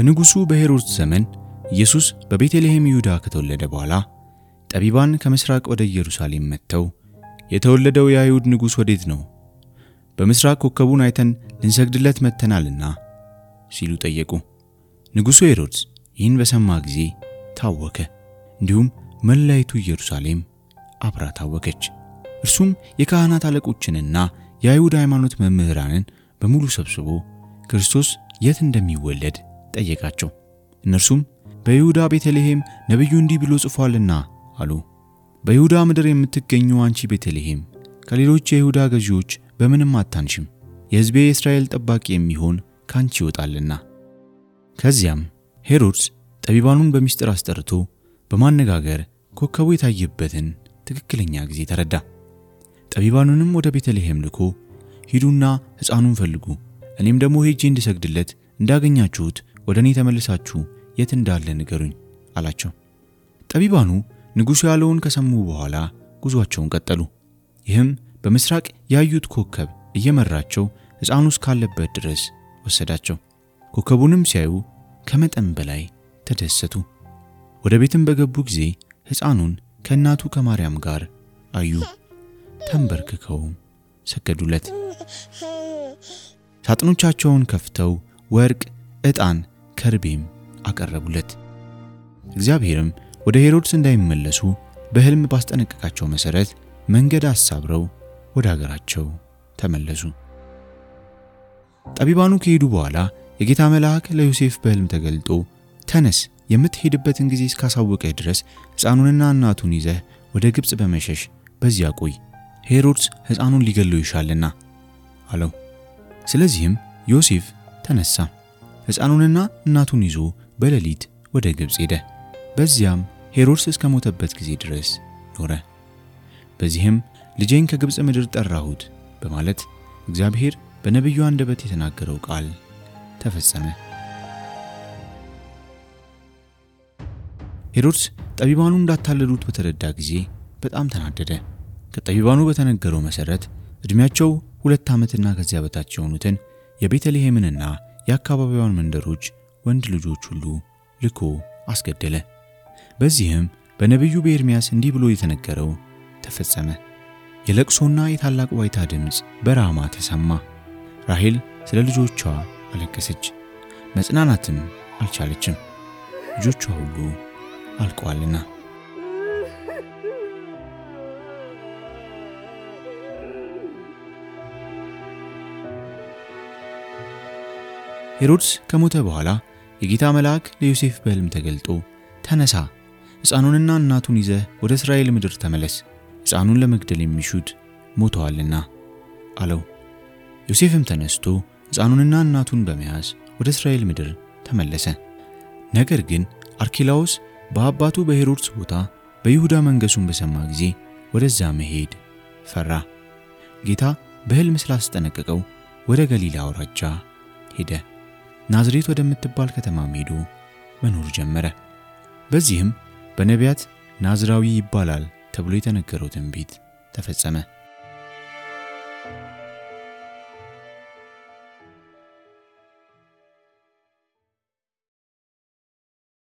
በንጉሡ በሄሮድስ ዘመን ኢየሱስ በቤተልሔም ይሁዳ ከተወለደ በኋላ ጠቢባን ከምሥራቅ ወደ ኢየሩሳሌም መጥተው የተወለደው የአይሁድ ንጉሥ ወዴት ነው? በምሥራቅ ኮከቡን አይተን ልንሰግድለት መጥተናልና ሲሉ ጠየቁ። ንጉሡ ሄሮድስ ይህን በሰማ ጊዜ ታወከ፣ እንዲሁም መላይቱ ኢየሩሳሌም አብራ ታወከች። እርሱም የካህናት አለቆችንና የአይሁድ ሃይማኖት መምህራንን በሙሉ ሰብስቦ ክርስቶስ የት እንደሚወለድ ጠየቃቸው። እነርሱም በይሁዳ ቤተልሔም ነቢዩ እንዲህ ብሎ ጽፏልና አሉ። በይሁዳ ምድር የምትገኙ አንቺ ቤተልሔም ከሌሎች የይሁዳ ገዢዎች በምንም አታንሽም፣ የሕዝቤ የእስራኤል ጠባቂ የሚሆን ካንቺ ይወጣልና። ከዚያም ሄሮድስ ጠቢባኑን በምስጢር አስጠርቶ በማነጋገር ኮከቡ የታየበትን ትክክለኛ ጊዜ ተረዳ። ጠቢባኑንም ወደ ቤተልሔም ልኮ ሂዱና ሕፃኑን ፈልጉ፣ እኔም ደግሞ ሄጄ እንድሰግድለት እንዳገኛችሁት ወደ እኔ ተመልሳችሁ የት እንዳለ ንገሩኝ አላቸው። ጠቢባኑ ንጉሡ ያለውን ከሰሙ በኋላ ጉዟቸውን ቀጠሉ። ይህም በምስራቅ ያዩት ኮከብ እየመራቸው ሕፃኑ እስካለበት ድረስ ወሰዳቸው። ኮከቡንም ሲያዩ ከመጠን በላይ ተደሰቱ። ወደ ቤትም በገቡ ጊዜ ሕፃኑን ከእናቱ ከማርያም ጋር አዩ። ተንበርክከውም ሰገዱለት። ሳጥኖቻቸውን ከፍተው ወርቅ፣ ዕጣን፣ ከርቤም አቀረቡለት። እግዚአብሔርም ወደ ሄሮድስ እንዳይመለሱ በሕልም ባስጠነቀቃቸው መሠረት መንገድ አሳብረው ወደ አገራቸው ተመለሱ። ጠቢባኑ ከሄዱ በኋላ የጌታ መልአክ ለዮሴፍ በሕልም ተገልጦ ተነስ፣ የምትሄድበትን ጊዜ እስካሳወቀህ ድረስ ሕፃኑንና እናቱን ይዘህ ወደ ግብፅ በመሸሽ በዚያ ቆይ፣ ሄሮድስ ሕፃኑን ሊገለው ይሻልና አለው። ስለዚህም ዮሴፍ ተነሳ፣ ሕፃኑንና እናቱን ይዞ በሌሊት ወደ ግብፅ ሄደ። በዚያም ሄሮድስ እስከ ሞተበት ጊዜ ድረስ ኖረ። በዚህም ልጄን ከግብፅ ምድር ጠራሁት በማለት እግዚአብሔር በነቢዩ አንደበት የተናገረው ቃል ተፈጸመ። ሄሮድስ ጠቢባኑ እንዳታለሉት በተረዳ ጊዜ በጣም ተናደደ። ከጠቢባኑ በተነገረው መሠረት ዕድሜያቸው ሁለት ዓመትና ከዚያ በታች የሆኑትን የቤተልሔምንና የአካባቢዋን መንደሮች ወንድ ልጆች ሁሉ ልኮ አስገደለ። በዚህም በነቢዩ በኤርምያስ እንዲህ ብሎ የተነገረው ተፈጸመ። የለቅሶና የታላቅ ዋይታ ድምፅ በራማ ተሰማ። ራሔል ስለ ልጆቿ አለቀሰች፣ መጽናናትም አልቻለችም፣ ልጆቿ ሁሉ አልቀዋልና። ሄሮድስ ከሞተ በኋላ የጌታ መልአክ ለዮሴፍ በሕልም ተገልጦ ተነሳ፣ ሕፃኑንና እናቱን ይዘህ ወደ እስራኤል ምድር ተመለስ፣ ሕፃኑን ለመግደል የሚሹት ሞተዋልና አለው። ዮሴፍም ተነስቶ ሕፃኑንና እናቱን በመያዝ ወደ እስራኤል ምድር ተመለሰ። ነገር ግን አርኬላዎስ በአባቱ በሄሮድስ ቦታ በይሁዳ መንገሱን በሰማ ጊዜ ወደዛ መሄድ ፈራ። ጌታ በሕልም ስላስጠነቀቀው ወደ ገሊላ አውራጃ ሄደ። ናዝሬት ወደምትባል ከተማም ሄዶ መኖር ጀመረ። በዚህም በነቢያት ናዝራዊ ይባላል ተብሎ የተነገረው ትንቢት ተፈጸመ።